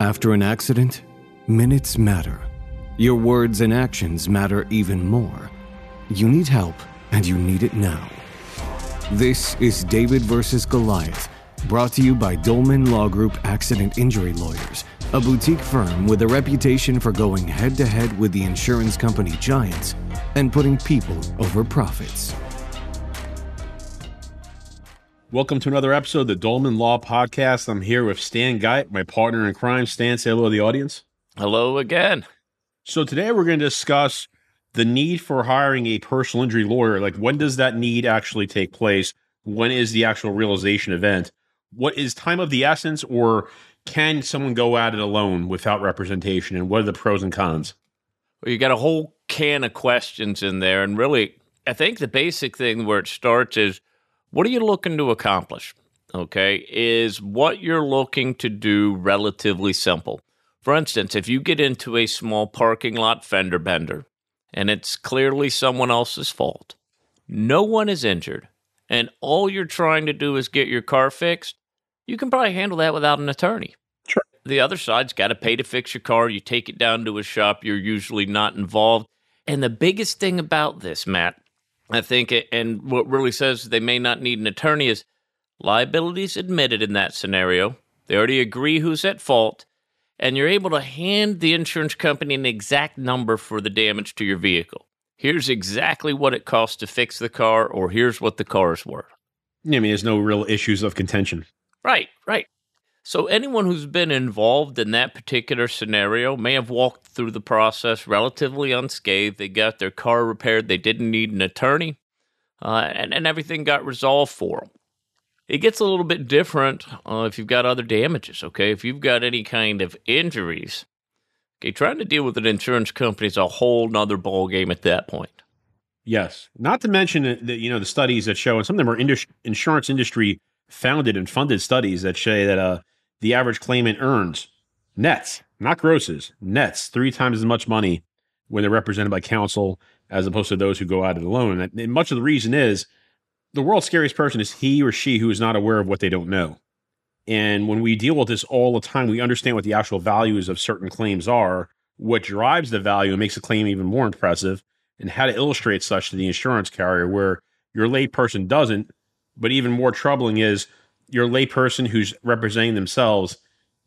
After an accident, minutes matter. Your words and actions matter even more. You need help, and you need it now. This is David versus Goliath, brought to you by Dolman Law Group Accident Injury Lawyers, a boutique firm with a reputation for going head to head with the insurance company giants and putting people over profits. Welcome to another episode of the Dolman Law Podcast. I'm here with Stan Gipe, my partner in crime. Stan, say hello to the audience. Hello again. So today we're going to discuss the need for hiring a personal injury lawyer. Like, when does that need actually take place? When is the actual realization event? What is time of the essence, or can someone go at it alone without representation? And what are the pros and cons? Well, you got a whole can of questions in there. And really, I think the basic thing where it starts is what are you looking to accomplish? Okay, is what you're looking to do relatively simple. For instance, if you get into a small parking lot fender bender and it's clearly someone else's fault, no one is injured, and all you're trying to do is get your car fixed, you can probably handle that without an attorney. Sure. The other side's got to pay to fix your car. You take it down to a shop, you're usually not involved. And the biggest thing about this, Matt, I think, and what really says they may not need an attorney is liabilities admitted in that scenario. They already agree who's at fault, and you're able to hand the insurance company an exact number for the damage to your vehicle. Here's exactly what it costs to fix the car, or here's what the car is worth. Yeah, I mean, there's no real issues of contention. Right, right. So, anyone who's been involved in that particular scenario may have walked through the process relatively unscathed. They got their car repaired, they didn't need an attorney, uh, and, and everything got resolved for them. It gets a little bit different uh, if you've got other damages, okay? If you've got any kind of injuries, okay, trying to deal with an insurance company is a whole nother ballgame at that point. Yes. Not to mention that, you know, the studies that show, and some of them are indus- insurance industry founded and funded studies that say that, uh, the average claimant earns nets, not grosses, nets three times as much money when they're represented by counsel as opposed to those who go at it alone. And much of the reason is the world's scariest person is he or she who is not aware of what they don't know. And when we deal with this all the time, we understand what the actual values of certain claims are, what drives the value and makes a claim even more impressive, and how to illustrate such to the insurance carrier where your layperson doesn't. But even more troubling is your layperson who's representing themselves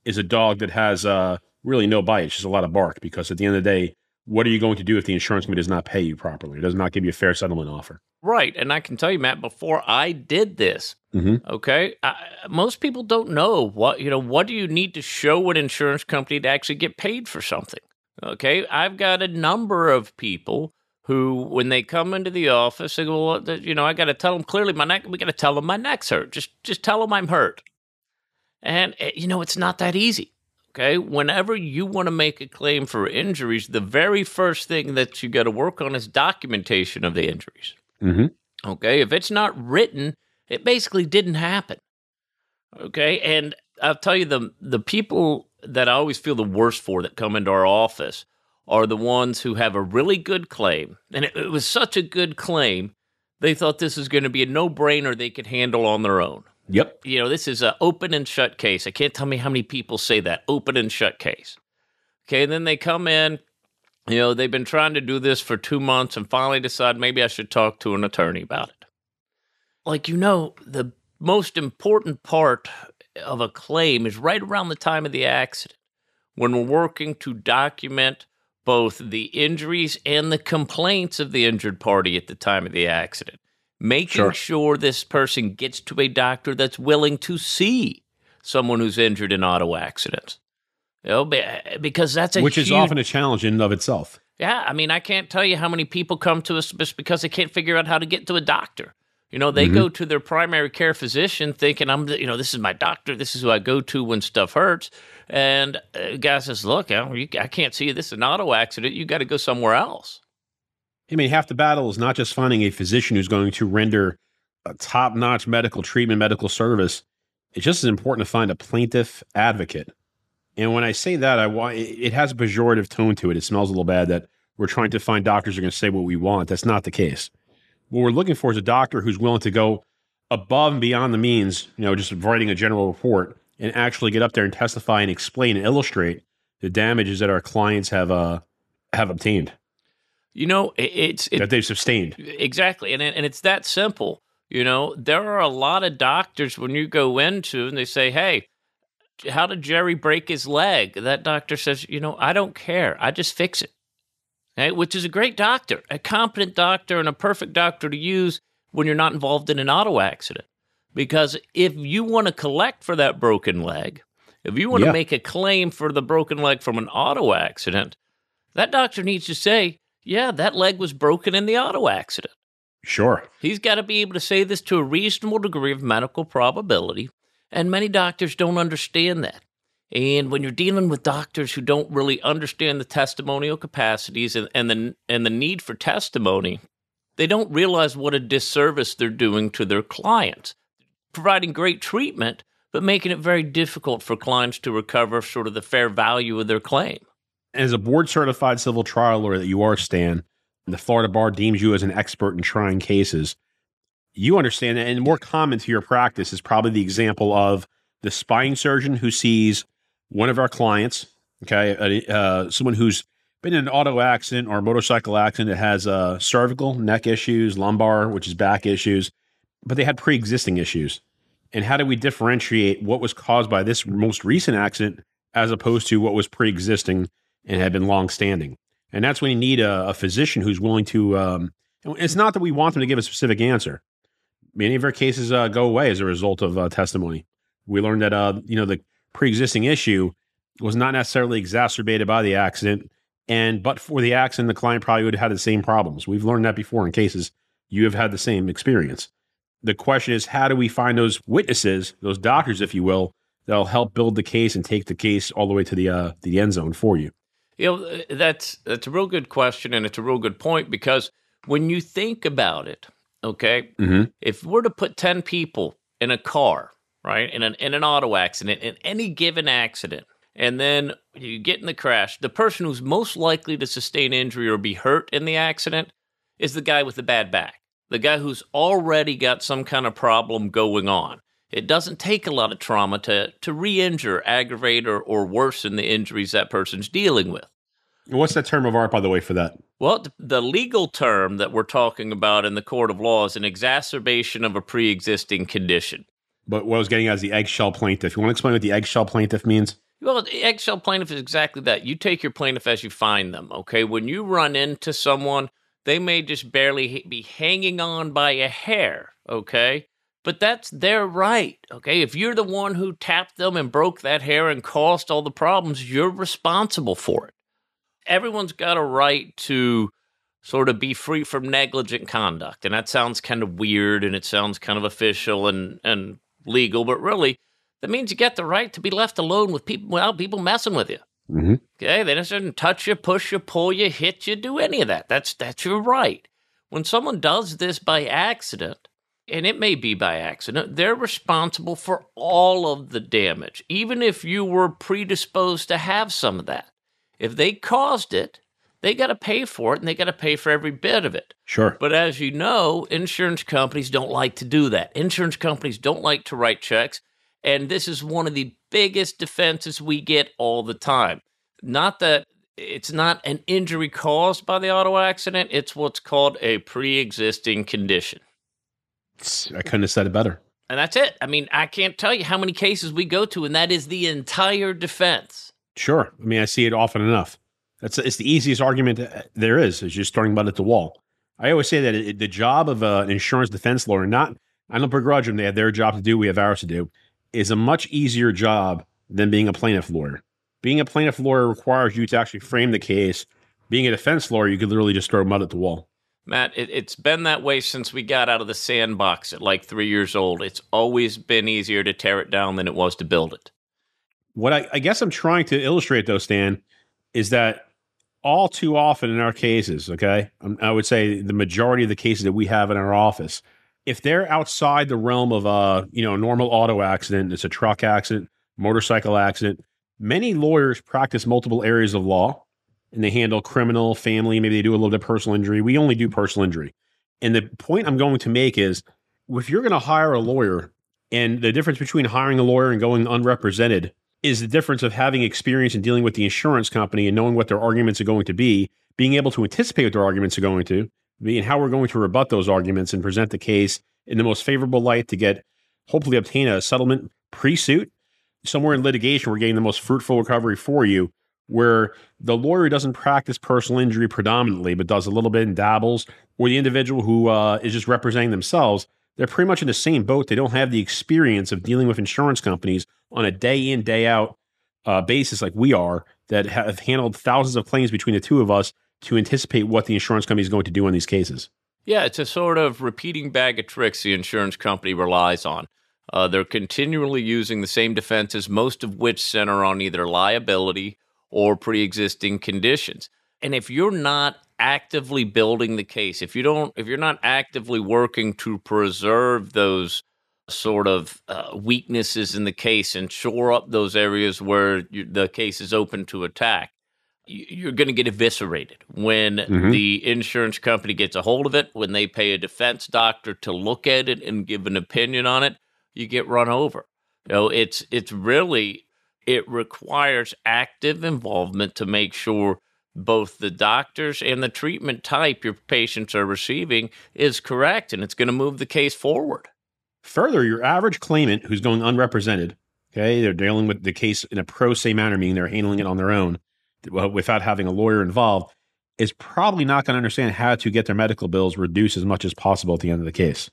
is a dog that has uh, really no bite. It's just a lot of bark because at the end of the day, what are you going to do if the insurance company does not pay you properly? It does not give you a fair settlement offer. Right. And I can tell you, Matt, before I did this, mm-hmm. okay, I, most people don't know what, you know, what do you need to show an insurance company to actually get paid for something? Okay. I've got a number of people who, when they come into the office, they go, well, you know, I got to tell them clearly my neck, we got to tell them my neck's hurt. Just, just tell them I'm hurt. And, eh, you know, it's not that easy. Okay. Whenever you want to make a claim for injuries, the very first thing that you got to work on is documentation of the injuries. Mm-hmm. Okay. If it's not written, it basically didn't happen. Okay. And I'll tell you the the people that I always feel the worst for that come into our office are the ones who have a really good claim. And it, it was such a good claim, they thought this was going to be a no brainer they could handle on their own. Yep. You know, this is an open and shut case. I can't tell me how many people say that open and shut case. Okay. And then they come in, you know, they've been trying to do this for two months and finally decide maybe I should talk to an attorney about it. Like, you know, the most important part of a claim is right around the time of the accident when we're working to document both the injuries and the complaints of the injured party at the time of the accident. Making Sure. sure this person gets to a doctor that's willing to see someone who's injured in auto accidents. Oh, you know, because that's a Which is often a challenge in and of itself. yeah, I mean, I can't tell you how many people come to us just because they can't figure out how to get to a doctor. You know, they go to their primary care physician thinking, I'm, you know, this is my doctor. This is who I go to when stuff hurts. And uh, guy says, look, I, I can't see you. This is an auto accident. You got to go somewhere else. I mean, half the battle is not just finding a physician who's going to render a top notch medical treatment, medical service. It's just as important to find a plaintiff advocate. And when I say that, I want it has a pejorative tone to it. It smells a little bad that we're trying to find doctors who are going to say what we want. That's not the case. What we're looking for is a doctor who's willing to go above and beyond the means, you know, just writing a general report, and actually get up there and testify and explain and illustrate the damages that our clients have uh have obtained. You know, it's it, that they've sustained exactly, and and it's that simple. You know, there are a lot of doctors when you go into and they say, "Hey, how did Jerry break his leg?" That doctor says, "You know, I don't care. I just fix it." Okay? Which is a great doctor, a competent doctor, and a perfect doctor to use when you're not involved in an auto accident. Because if you want to collect for that broken leg, if you want yeah. to make a claim for the broken leg from an auto accident, that doctor needs to say, yeah, that leg was broken in the auto accident. Sure. He's got to be able to say this to a reasonable degree of medical probability, and many doctors don't understand that. And when you're dealing with doctors who don't really understand the testimonial capacities and, and the and the need for testimony, they don't realize what a disservice they're doing to their clients. Providing great treatment, but making it very difficult for clients to recover sort of the fair value of their claim. As a board certified civil trial lawyer that you are, Stan, the Florida bar deems you as an expert in trying cases. You understand that, and more common to your practice is probably the example of the spine surgeon who sees one of our clients, okay, uh, someone who's been in an auto accident or motorcycle accident that has uh, cervical, neck issues, lumbar, which is back issues, but they had pre existing issues. And how do we differentiate what was caused by this most recent accident as opposed to what was pre existing and had been long standing? And that's when you need a, a physician who's willing to. Um, it's not that we want them to give a specific answer. Many of our cases uh, go away as a result of uh, testimony. We learned that uh, you know the pre-existing issue was not necessarily exacerbated by the accident, and but for the accident, the client probably would have had the same problems. We've learned that before in cases you have had the same experience. The question is, how do we find those witnesses, those doctors, if you will, that'll help build the case and take the case all the way to the uh, the end zone for you? You know, that's that's a real good question, and it's a real good point because when you think about it, okay, mm-hmm. if we're to put ten people in a car, right, in an in an auto accident, in any given accident, and then you get in the crash, the person who's most likely to sustain injury or be hurt in the accident is the guy with the bad back, the guy who's already got some kind of problem going on. It doesn't take a lot of trauma to, to re injure, aggravate, or, or worsen the injuries that person's dealing with. What's that term of art, by the way, for that? Well, the legal term that we're talking about in the court of law is an exacerbation of a pre existing condition. But what I was getting at is the eggshell plaintiff. You want to explain what the eggshell plaintiff means? Well, the eggshell plaintiff is exactly that. You take your plaintiff as you find them, okay? When you run into someone, they may just barely be hanging on by a hair, okay? But that's their right, okay? If you're the one who tapped them and broke that hair and caused all the problems, you're responsible for it. Everyone's got a right to sort of be free from negligent conduct. And that sounds kind of weird and it sounds kind of official and, and legal, but really, that means you get the right to be left alone with people without people messing with you. Mm-hmm. Okay, they don't touch you, push you, pull you, hit you, do any of that. That's that's your right. When someone does this by accident, and it may be by accident, they're responsible for all of the damage, even if you were predisposed to have some of that. If they caused it, they got to pay for it and they got to pay for every bit of it. Sure. But as you know, insurance companies don't like to do that. Insurance companies don't like to write checks. And this is one of the biggest defenses we get all the time. Not that it's not an injury caused by the auto accident, it's what's called a pre existing condition. I couldn't have said it better. And that's it. I mean, I can't tell you how many cases we go to, and that is the entire defense. Sure. I mean, I see it often enough. That's it's the easiest argument uh, there is. Is just throwing mud at the wall. I always say that it, the job of uh, an insurance defense lawyer, not I don't begrudge them; they have their job to do. We have ours to do. Is a much easier job than being a plaintiff lawyer. Being a plaintiff lawyer requires you to actually frame the case. Being a defense lawyer, you could literally just throw mud at the wall. Matt, it, has been that way since we got out of the sandbox at like three years old. It's always been easier to tear it down than it was to build it. What I, I guess I'm trying to illustrate, though, Stan, is that all too often in our cases, okay, um, I would say the majority of the cases that we have in our office, if they're outside the realm of a you know normal auto accident, it's a truck accident, motorcycle accident. Many lawyers practice multiple areas of law and they handle criminal, family, maybe they do a little bit of personal injury. We only do personal injury. And the point I'm going to make is if you're going to hire a lawyer And the difference between hiring a lawyer and going unrepresented is the difference of having experience in dealing with the insurance company and knowing what their arguments are going to be, being able to anticipate what their arguments are going to be, and how we're going to rebut those arguments and present the case in the most favorable light to get, hopefully, obtain a settlement pre suit. Somewhere in litigation, we're getting the most fruitful recovery for you, where the lawyer doesn't practice personal injury predominantly, but does a little bit and dabbles, or the individual who uh, is just representing themselves they're pretty much in the same boat. They don't have the experience of dealing with insurance companies on a day in, day out uh, basis like we are that have handled thousands of claims between the two of us to anticipate what the insurance company is going to do in these cases. Yeah, it's a sort of repeating bag of tricks the insurance company relies on. Uh, they're continually using the same defenses, most of which center on either liability or pre existing conditions. And if you're not actively building the case, if you don't, if you're not actively working to preserve those sort of uh, weaknesses in the case and shore up those areas where you, the case is open to attack, you're going to get eviscerated when mm-hmm. the insurance company gets a hold of it. When they pay a defense doctor to look at it and give an opinion on it, you get run over. You know, it's it's really it requires active involvement to make sure both the doctors and the treatment type your patients are receiving is correct and it's going to move the case forward. Further, your average claimant who's going unrepresented, okay, they're dealing with the case in a pro se manner, meaning they're handling it on their own without having a lawyer involved, is probably not going to understand how to get their medical bills reduced as much as possible at the end of the case.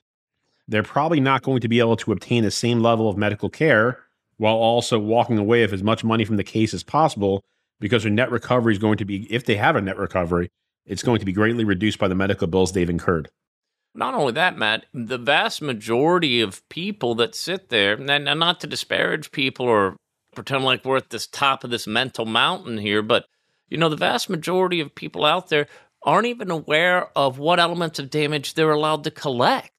They're probably not going to be able to obtain the same level of medical care while also walking away with as much money from the case as possible because their net recovery is going to be, if they have a net recovery, it's going to be greatly reduced by the medical bills they've incurred. Not only that, Matt, the vast majority of people that sit there, and not to disparage people or pretend like we're at this top of this mental mountain here, but you know, the vast majority of people out there aren't even aware of what elements of damage they're allowed to collect.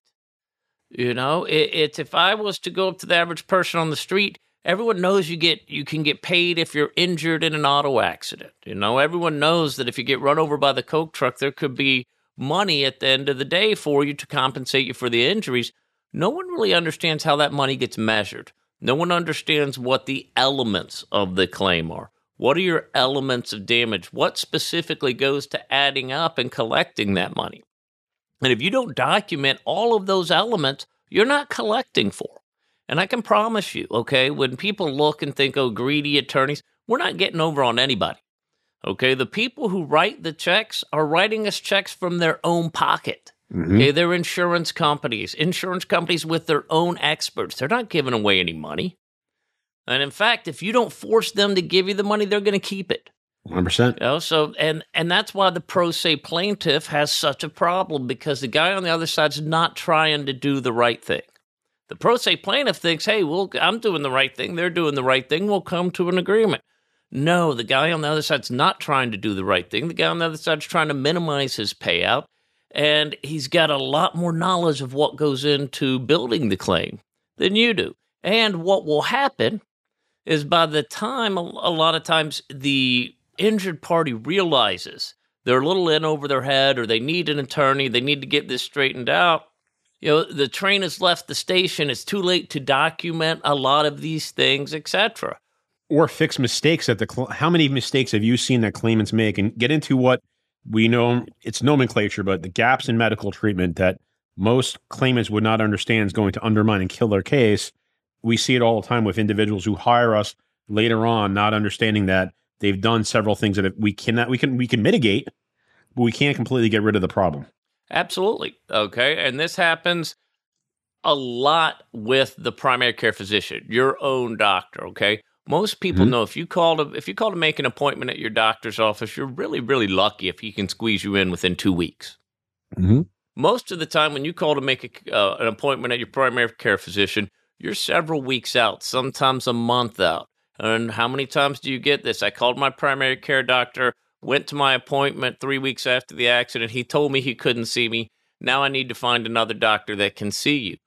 You know, it, it's if I was to go up to the average person on the street everyone knows you get you can get paid if you're injured in an auto accident. You know, everyone knows that if you get run over by the coke truck, there could be money at the end of the day for you to compensate you for the injuries. No one really understands how that money gets measured. No one understands what the elements of the claim are. What are your elements of damage? What specifically goes to adding up and collecting that money? And if you don't document all of those elements, you're not collecting for. And I can promise you, okay, when people look and think, oh, greedy attorneys, we're not getting over on anybody. Okay, the people who write the checks are writing us checks from their own pocket. Mm-hmm. Okay, they're insurance companies, insurance companies with their own experts. They're not giving away any money. And in fact, if you don't force them to give you the money, they're going to keep it. 100%. You know, so and and that's why the pro se plaintiff has such a problem because the guy on the other side's not trying to do the right thing. The pro se plaintiff thinks, hey, well, I'm doing the right thing. They're doing the right thing. We'll come to an agreement. No, the guy on the other side's not trying to do the right thing. The guy on the other side's trying to minimize his payout. And he's got a lot more knowledge of what goes into building the claim than you do. And what will happen is by the time, a lot of times, the injured party realizes they're a little in over their head or they need an attorney, they need to get this straightened out you know the train has left the station it's too late to document a lot of these things etc or fix mistakes that the cl- how many mistakes have you seen that claimants make and get into what we know it's nomenclature but the gaps in medical treatment that most claimants would not understand is going to undermine and kill their case we see it all the time with individuals who hire us later on not understanding that they've done several things that we cannot we can we can mitigate but we can't completely get rid of the problem Absolutely. Okay. And this happens a lot with the primary care physician, your own doctor. Okay. Most people mm-hmm. know if you call to if you call to make an appointment at your doctor's office, you're really really lucky if he can squeeze you in within two weeks. Mm-hmm. Most of the time, when you call to make a, uh, an appointment at your primary care physician, you're several weeks out, sometimes a month out. And how many times do you get this? I called my primary care doctor Went to my appointment three weeks after the accident. He told me he couldn't see me. Now I need to find another doctor that can see you.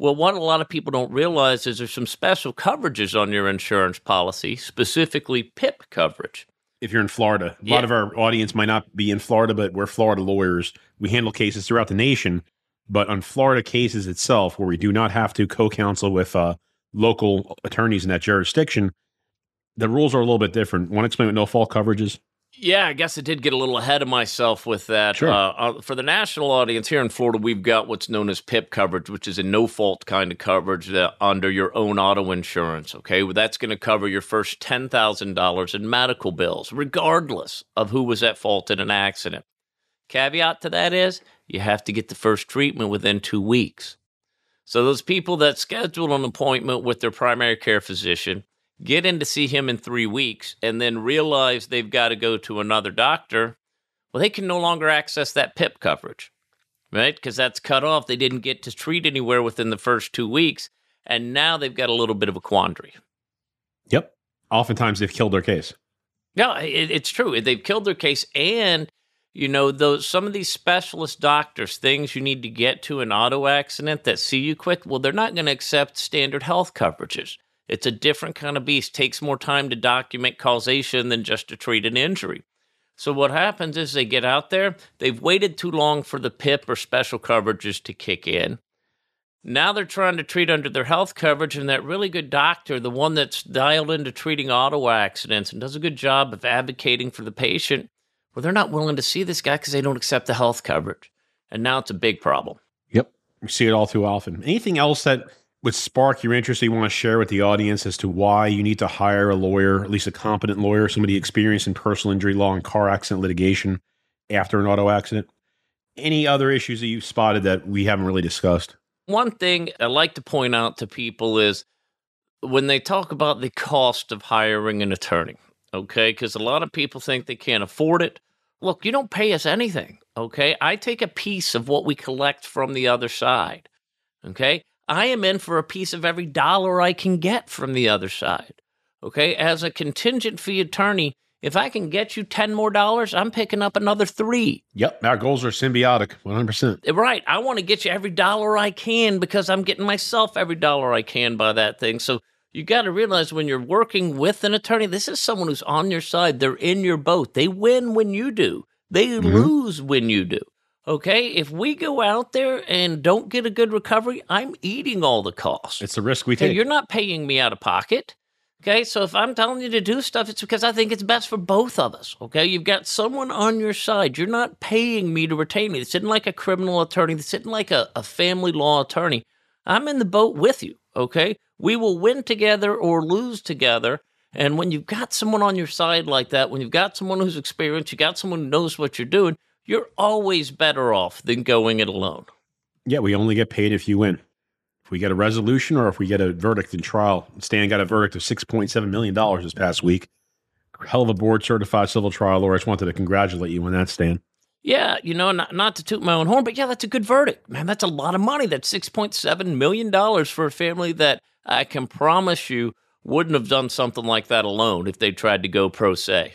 Well, what a lot of people don't realize is there's some special coverages on your insurance policy, specifically PIP coverage. If you're in Florida, a yeah. lot of our audience might not be in Florida, but we're Florida lawyers. We handle cases throughout the nation. But on Florida cases itself, where we do not have to co-counsel with uh, local attorneys in that jurisdiction, the rules are a little bit different. Want to explain what no fault coverage is? Yeah, I guess I did get a little ahead of myself with that. Sure. Uh, uh, for the national audience here in Florida, we've got what's known as PIP coverage, which is a no fault kind of coverage that under your own auto insurance. Okay, well, that's going to cover your first ten thousand dollars in medical bills, regardless of who was at fault in an accident. Caveat to that is you have to get the first treatment within two weeks. So those people that schedule an appointment with their primary care physician get in to see him in three weeks, and then realize they've got to go to another doctor, well, they can no longer access that PIP coverage, right? Because that's cut off. They didn't get to treat anywhere within the first two weeks, and now they've got a little bit of a quandary. Yep. Oftentimes they've killed their case. Yeah, it, it's true. They've killed their case, and you know those some of these specialist doctors, things you need to get to an auto accident that see you quick. Well, they're not going to accept standard health coverages. It's a different kind of beast. Takes more time to document causation than just to treat an injury. So what happens is they get out there, they've waited too long for the PIP or special coverages to kick in. Now they're trying to treat under their health coverage, and that really good doctor, the one that's dialed into treating auto accidents and does a good job of advocating for the patient, well, they're not willing to see this guy because they don't accept the health coverage. And now it's a big problem. Yep. We see it all too often. Anything else that would spark your interest you want to share with the audience as to why you need to hire a lawyer, at least a competent lawyer, somebody experienced in personal injury law and car accident litigation after an auto accident? Any other issues that you've spotted that we haven't really discussed? One thing I like to point out to people is when they talk about the cost of hiring an attorney, okay? Because a lot of people think they can't afford it. Look, you don't pay us anything, okay? I take a piece of what we collect from the other side, okay? I am in for a piece of every dollar I can get from the other side. Okay. As a contingent fee attorney, if I can get you 10 more dollars, I'm picking up another three. Yep. Our goals are symbiotic, 100%. Right. I want to get you every dollar I can because I'm getting myself every dollar I can by that thing. So you got to realize when you're working with an attorney, this is someone who's on your side. They're in your boat. They win when you do, they mm-hmm. lose when you do. Okay, if we go out there and don't get a good recovery, I'm eating all the costs. It's a risk we take. you're not paying me out of pocket. Okay, so if I'm telling you to do stuff, it's because I think it's best for both of us. Okay, you've got someone on your side. You're not paying me to retain me. It's sitting like a criminal attorney. It's sitting like a, a family law attorney. I'm in the boat with you. Okay, we will win together or lose together. And when you've got someone on your side like that, when you've got someone who's experienced, you got someone who knows what you're doing, you're always better off than going it alone. Yeah, we only get paid if you win. If we get a resolution or if we get a verdict in trial, Stan got a verdict of $6.7 million this past week. Hell of a board certified civil trial lawyer. I just wanted to congratulate you on that, Stan. Yeah, you know, not, not to toot my own horn, but yeah, that's a good verdict. Man, that's a lot of money. That's $6.7 million for a family that I can promise you wouldn't have done something like that alone if they tried to go pro se.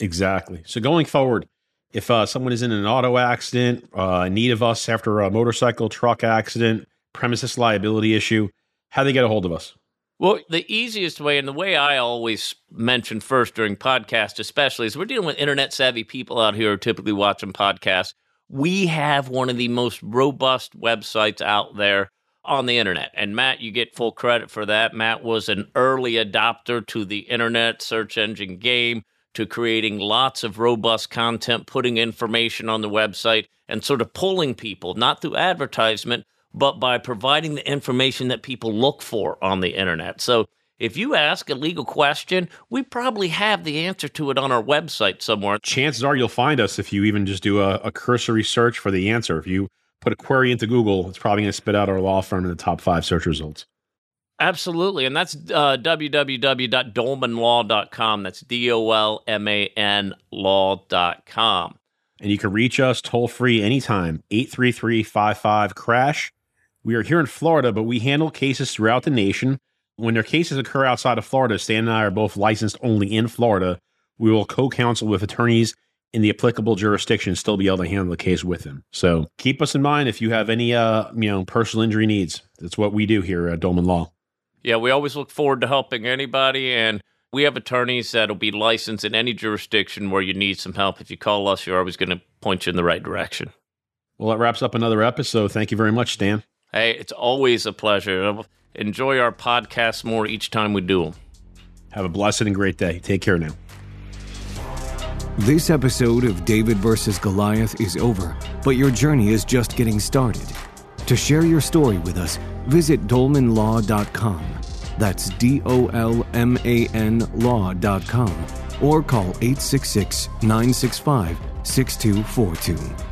Exactly. So going forward, if uh, someone is in an auto accident, uh, need of us after a motorcycle, truck accident, premises liability issue, how do they get a hold of us? Well, the easiest way, and the way I always mention first during podcasts, especially, is we're dealing with internet savvy people out here who are typically watching podcasts. We have one of the most robust websites out there on the internet. And Matt, you get full credit for that. Matt was an early adopter to the internet search engine game to creating lots of robust content, putting information on the website, and sort of pulling people, not through advertisement, but by providing the information that people look for on the internet. So if you ask a legal question, we probably have the answer to it on our website somewhere. Chances are you'll find us if you even just do a, a cursory search for the answer. If you put a query into Google, it's probably going to spit out our law firm in the top five search results. Absolutely. And that's uh, www.dolmanlaw.com. That's D O L M A N law.com. And you can reach us toll free anytime, 833 55 Crash. We are here in Florida, but we handle cases throughout the nation. When their cases occur outside of Florida, Stan and I are both licensed only in Florida. We will co counsel with attorneys in the applicable jurisdiction, still be able to handle the case with them. So keep us in mind if you have any uh, you know, personal injury needs. That's what we do here at Dolman Law. Yeah, we always look forward to helping anybody, and we have attorneys that'll be licensed in any jurisdiction where you need some help. If you call us, you're always going to point you in the right direction. Well, that wraps up another episode. Thank you very much, Stan. Hey, it's always a pleasure. Enjoy our podcasts more each time we do them. Have a blessed and great day. Take care now. This episode of David versus Goliath is over, but your journey is just getting started. To share your story with us, visit dolmanlaw.com. That's D O L M A N law.com or call 866 965 6242.